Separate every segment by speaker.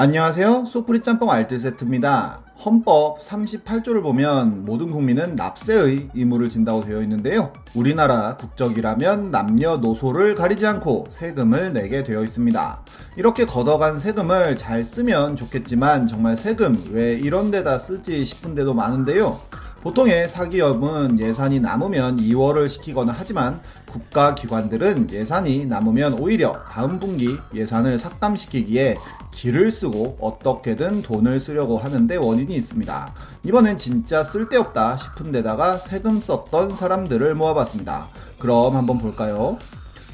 Speaker 1: 안녕하세요. 소프리 짬뽕 알뜰 세트입니다. 헌법 38조를 보면 모든 국민은 납세의 의무를 진다고 되어 있는데요. 우리나라 국적이라면 남녀노소를 가리지 않고 세금을 내게 되어 있습니다. 이렇게 걷어간 세금을 잘 쓰면 좋겠지만 정말 세금 왜 이런 데다 쓰지 싶은 데도 많은데요. 보통의 사기업은 예산이 남으면 2월을 시키거나 하지만 국가기관들은 예산이 남으면 오히려 다음 분기 예산을 삭감시키기에 길을 쓰고 어떻게든 돈을 쓰려고 하는데 원인이 있습니다. 이번엔 진짜 쓸데없다 싶은 데다가 세금 썼던 사람들을 모아봤습니다. 그럼 한번 볼까요?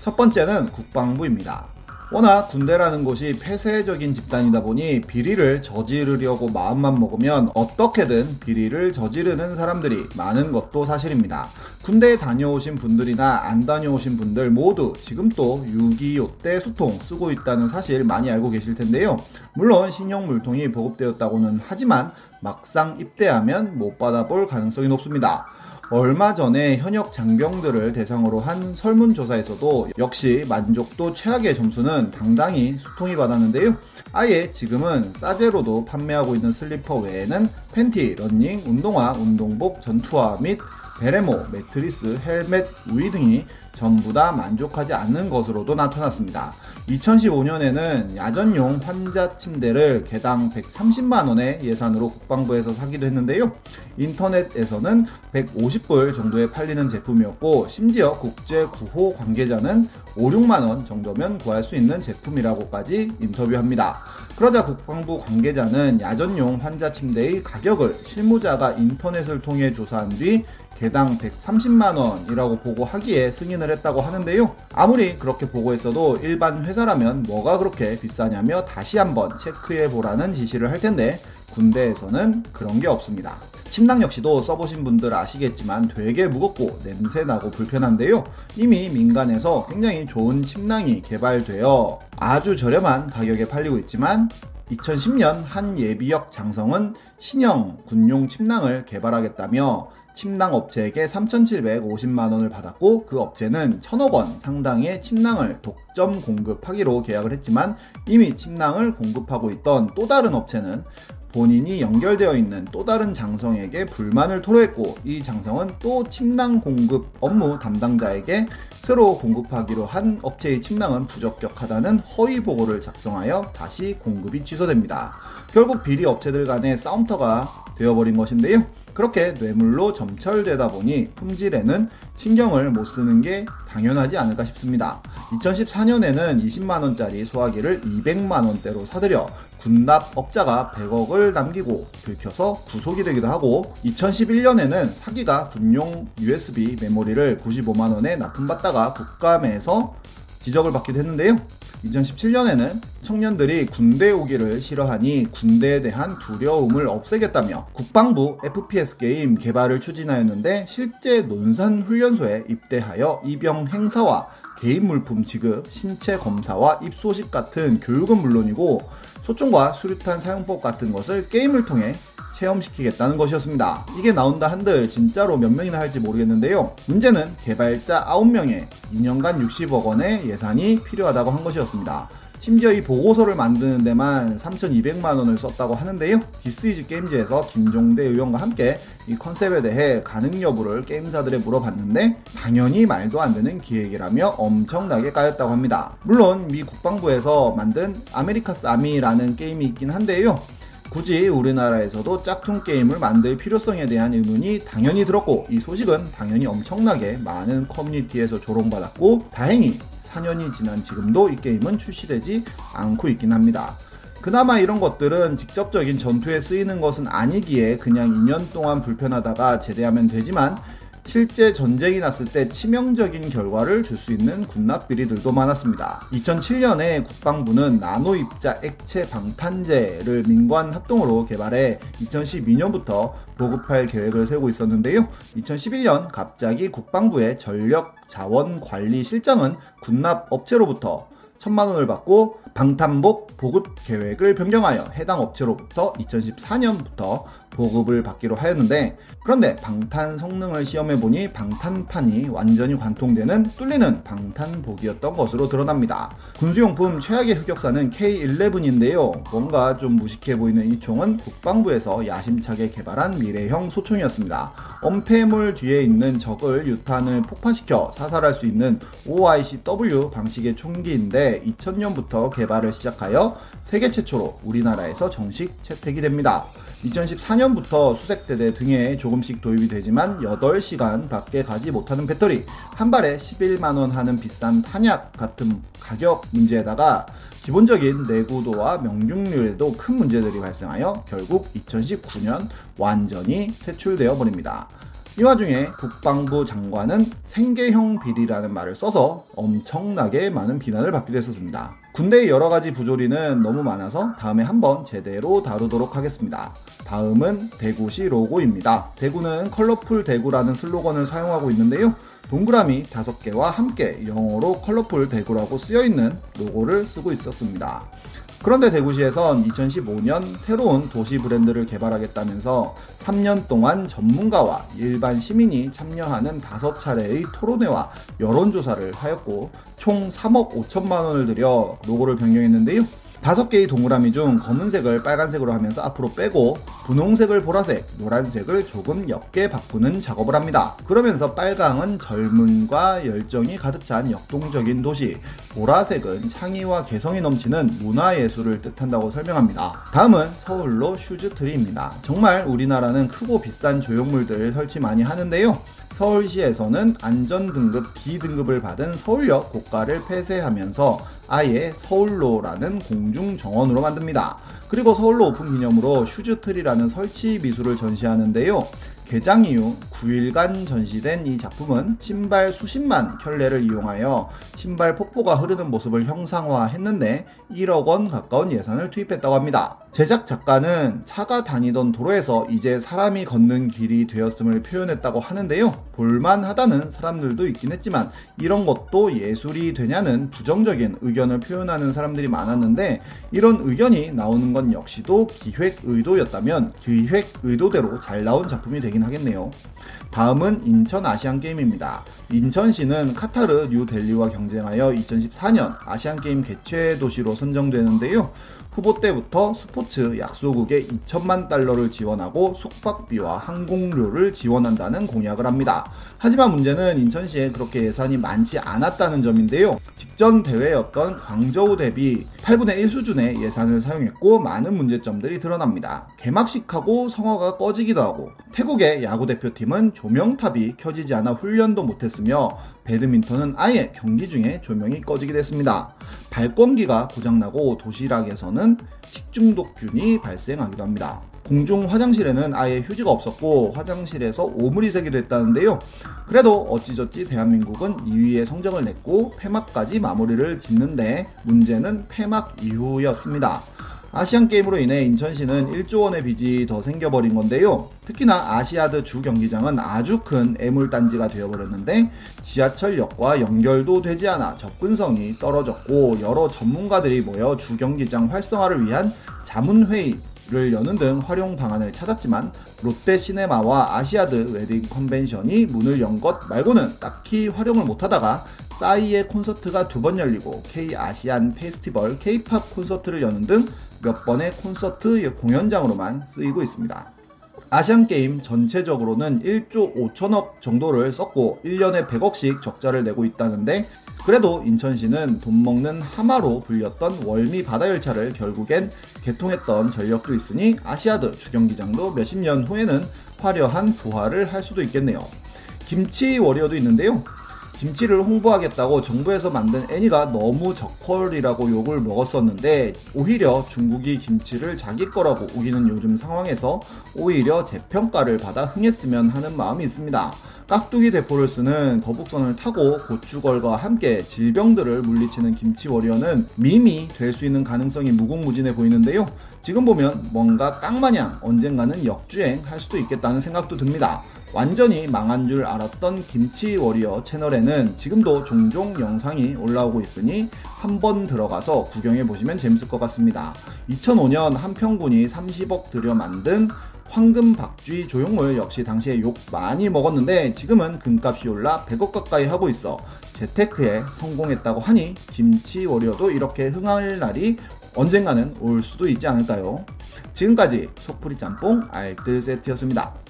Speaker 1: 첫 번째는 국방부입니다. 워낙 군대라는 곳이 폐쇄적인 집단이다 보니 비리를 저지르려고 마음만 먹으면 어떻게든 비리를 저지르는 사람들이 많은 것도 사실입니다. 군대에 다녀오신 분들이나 안 다녀오신 분들 모두 지금 또 6.25 때 수통 쓰고 있다는 사실 많이 알고 계실 텐데요. 물론 신형 물통이 보급되었다고는 하지만 막상 입대하면 못 받아볼 가능성이 높습니다. 얼마 전에 현역 장병들을 대상으로 한 설문조사에서도 역시 만족도 최악의 점수는 당당히 수통이 받았는데요. 아예 지금은 싸제로도 판매하고 있는 슬리퍼 외에는 팬티, 러닝, 운동화, 운동복, 전투화 및 베레모, 매트리스, 헬멧, 우의 등이 전부 다 만족하지 않는 것으로도 나타났습니다. 2015년에는 야전용 환자 침대를 개당 130만원의 예산으로 국방부에서 사기도 했는데요. 인터넷에서는 150불 정도에 팔리는 제품이었고, 심지어 국제 구호 관계자는 5, 6만원 정도면 구할 수 있는 제품이라고까지 인터뷰합니다. 그러자 국방부 관계자는 야전용 환자 침대의 가격을 실무자가 인터넷을 통해 조사한 뒤 개당 130만원이라고 보고하기에 승인을 했다고 하는데요. 아무리 그렇게 보고했어도 일반 회사라면 뭐가 그렇게 비싸냐며 다시 한번 체크해 보라는 지시를 할 텐데 군대에서는 그런 게 없습니다. 침낭 역시도 써보신 분들 아시겠지만 되게 무겁고 냄새나고 불편한데요. 이미 민간에서 굉장히 좋은 침낭이 개발되어 아주 저렴한 가격에 팔리고 있지만 2010년 한 예비역 장성은 신형 군용 침낭을 개발하겠다며 침낭 업체에게 3,750만 원을 받았고 그 업체는 1,000억 원 상당의 침낭을 독점 공급하기로 계약을 했지만 이미 침낭을 공급하고 있던 또 다른 업체는 본인이 연결되어 있는 또 다른 장성에게 불만을 토로했고 이 장성은 또 침낭 공급 업무 담당자에게 새로 공급하기로 한 업체의 침낭은 부적격하다는 허위 보고를 작성하여 다시 공급이 취소됩니다. 결국 비리 업체들 간의 싸움터가 되어버린 것인데요. 그렇게 뇌물로 점철되다 보니 품질에는 신경을 못 쓰는 게 당연하지 않을까 싶습니다. 2014년에는 20만원짜리 소화기를 200만원대로 사들여 군납 업자가 100억을 남기고 들켜서 구속이 되기도 하고 2011년에는 사기가 군용 USB 메모리를 95만원에 납품받다가 국감에서 지적을 받기도 했는데요. 2017년에는 청년들이 군대 오기를 싫어하니 군대에 대한 두려움을 없애겠다며 국방부 FPS 게임 개발을 추진하였는데 실제 논산 훈련소에 입대하여 입영 행사와 개인 물품 지급, 신체 검사와 입소식 같은 교육은 물론이고 소총과 수류탄 사용법 같은 것을 게임을 통해 체험시키겠다는 것이었습니다. 이게 나온다 한들 진짜로 몇 명이나 할지 모르겠는데요. 문제는 개발자 9명에 2년간 60억 원의 예산이 필요하다고 한 것이었습니다. 심지어 이 보고서를 만드는 데만 3,200만 원을 썼다고 하는데요. This Is Games에서 김종대 의원과 함께 이 컨셉에 대해 가능 여부를 게임사들에 물어봤는데 당연히 말도 안 되는 기획이라며 엄청나게 까였다고 합니다. 물론 미 국방부에서 만든 America's Army라는 게임이 있긴 한데요. 굳이 우리나라에서도 짝퉁 게임을 만들 필요성에 대한 의문이 당연히 들었고 이 소식은 당연히 엄청나게 많은 커뮤니티에서 조롱받았고 다행히 4년이 지난 지금도 이 게임은 출시되지 않고 있긴 합니다. 그나마 이런 것들은 직접적인 전투에 쓰이는 것은 아니기에 그냥 2년 동안 불편하다가 제대하면 되지만 실제 전쟁이 났을 때 치명적인 결과를 줄 수 있는 군납 비리들도 많았습니다. 2007년에 국방부는 나노 입자 액체 방탄제를 민관 합동으로 개발해 2012년부터 보급할 계획을 세우고 있었는데요. 2011년 갑자기 국방부의 전력 자원 관리 실장은 군납 업체로부터 천만 원을 받고 방탄복 보급 계획을 변경하여 해당 업체로부터 2014년부터 보급을 받기로 하였는데 그런데 방탄 성능을 시험해 보니 방탄판이 완전히 관통되는 뚫리는 방탄복이었던 것으로 드러납니다. 군수용품 최악의 흑역사는 K11인데요. 뭔가 좀 무식해 보이는 이 총은 국방부에서 야심차게 개발한 미래형 소총이었습니다. 엄폐물 뒤에 있는 적을 유탄을 폭파시켜 사살할 수 있는 OICW 방식의 총기인데 2000년부터 개발을 시작하여 세계 최초로 우리나라에서 정식 채택이 됩니다. 2014년부터 수색대대 등에 조금씩 도입이 되지만 8시간 밖에 가지 못하는 배터리, 한 발에 11만원 하는 비싼 탄약 같은 가격 문제에다가 기본적인 내구도와 명중률에도 큰 문제들이 발생하여 결국 2019년 완전히 퇴출되어 버립니다. 이 와중에 국방부 장관은 생계형 비리라는 말을 써서 엄청나게 많은 비난을 받기도 했었습니다. 군대의 여러 가지 부조리는 너무 많아서 다음에 한번 제대로 다루도록 하겠습니다. 다음은 대구시 로고입니다. 대구는 Colorful 대구라는 슬로건을 사용하고 있는데요. 동그라미 5개와 함께 영어로 Colorful 대구라고 쓰여 있는 로고를 쓰고 있었습니다. 그런데 대구시에선 2015년 새로운 도시 브랜드를 개발하겠다면서 3년 동안 전문가와 일반 시민이 참여하는 5차례의 토론회와 여론조사를 하였고 총 3억 5천만 원을 들여 로고를 변경했는데요. 다섯 개의 동그라미 중 검은색을 빨간색으로 하면서 앞으로 빼고 분홍색을 보라색, 노란색을 조금 옅게 바꾸는 작업을 합니다. 그러면서 빨강은 젊음과 열정이 가득 찬 역동적인 도시, 보라색은 창의와 개성이 넘치는 문화예술을 뜻한다고 설명합니다. 다음은 서울로 슈즈트리입니다. 정말 우리나라는 크고 비싼 조형물들 설치 많이 하는데요. 서울시에서는 안전등급 D등급을 받은 서울역 고가를 폐쇄하면서 아예 서울로라는 공중 정원으로 만듭니다. 그리고 서울로 오픈 기념으로 슈즈트리라는 설치 미술을 전시하는데요. 개장 이후 9일간 전시된 이 작품은 신발 수십만 켤레를 이용하여 신발 폭포가 흐르는 모습을 형상화했는데 1억 원 가까운 예산을 투입했다고 합니다. 제작 작가는 차가 다니던 도로에서 이제 사람이 걷는 길이 되었음을 표현했다고 하는데요. 볼만하다는 사람들도 있긴 했지만 이런 것도 예술이 되냐는 부정적인 의견을 표현하는 사람들이 많았는데 이런 의견이 나오는 건 역시도 기획 의도였다면 기획 의도대로 잘 나온 작품이 되긴 하겠네요. 다음은 인천 아시안 게임입니다. 인천시는 카타르 뉴델리와 경쟁하여 2014년 아시안 게임 개최 도시로 선정되는데요. 후보 때부터 스포츠 약소국에 2천만 달러를 지원하고 숙박비와 항공료를 지원한다는 공약을 합니다. 하지만 문제는 인천시에 그렇게 예산이 많지 않았다는 점인데요. 직전 대회였던 광저우 대비 8분의 1 수준의 예산을 사용했고 많은 문제점들이 드러납니다. 개막식하고 성화가 꺼지기도 하고 태국의 야구 대표팀은 조명탑이 켜지지 않아 훈련도 못했으며 배드민턴은 아예 경기 중에 조명이 꺼지기도 했습니다. 발권기가 고장나고 도시락에서는 식중독균이 발생하기도 합니다. 공중 화장실에는 아예 휴지가 없었고 화장실에서 오물이 새기도 했다는데요. 그래도 어찌저찌 대한민국은 2위의 성적을 냈고 폐막까지 마무리를 짓는데 문제는 폐막 이후였습니다. 아시안 게임으로 인해 인천시는 1조 원의 빚이 더 생겨버린 건데요. 특히나 아시아드 주 경기장은 아주 큰 애물단지가 되어버렸는데 지하철역과 연결도 되지 않아 접근성이 떨어졌고 여러 전문가들이 모여 주 경기장 활성화를 위한 자문회의 를 여는 등 활용 방안을 찾았지만 롯데 시네마와 아시아드 웨딩 컨벤션이 문을 연 것 말고는 딱히 활용을 못하다가 싸이의 콘서트가 두 번 열리고 K 아시안 페스티벌 K-팝 콘서트를 여는 등 몇 번의 콘서트 공연장으로만 쓰이고 있습니다. 아시안게임 전체적으로는 1조 5천억 정도를 썼고 1년에 100억씩 적자를 내고 있다는데 그래도 인천시는 돈 먹는 하마로 불렸던 월미 바다 열차를 결국엔 개통했던 전력도 있으니 아시아드 주경기장도 몇십 년 후에는 화려한 부활을 할 수도 있겠네요. 김치 워리어도 있는데요. 김치를 홍보하겠다고 정부에서 만든 애니가 너무 저퀄이라고 욕을 먹었었는데 오히려 중국이 김치를 자기 거라고 우기는 요즘 상황에서 오히려 재평가를 받아 흥했으면 하는 마음이 있습니다. 깍두기 대포를 쓰는 거북선을 타고 고추걸과 함께 질병들을 물리치는 김치 워리어는 밈이 될 수 있는 가능성이 무궁무진해 보이는데요. 지금 보면 뭔가 깡마냥 언젠가는 역주행 할 수도 있겠다는 생각도 듭니다. 완전히 망한 줄 알았던 김치 워리어 채널에는 지금도 종종 영상이 올라오고 있으니 한번 들어가서 구경해 보시면 재밌을 것 같습니다. 2005년 한평군이 30억 들여 만든 황금 박쥐 조형물 역시 당시에 욕 많이 먹었는데 지금은 금값이 올라 100억 가까이 하고 있어 재테크에 성공했다고 하니 김치 워리어도 이렇게 흥할 날이 언젠가는 올 수도 있지 않을까요? 지금까지 속풀이 짬뽕 알뜰 세트였습니다.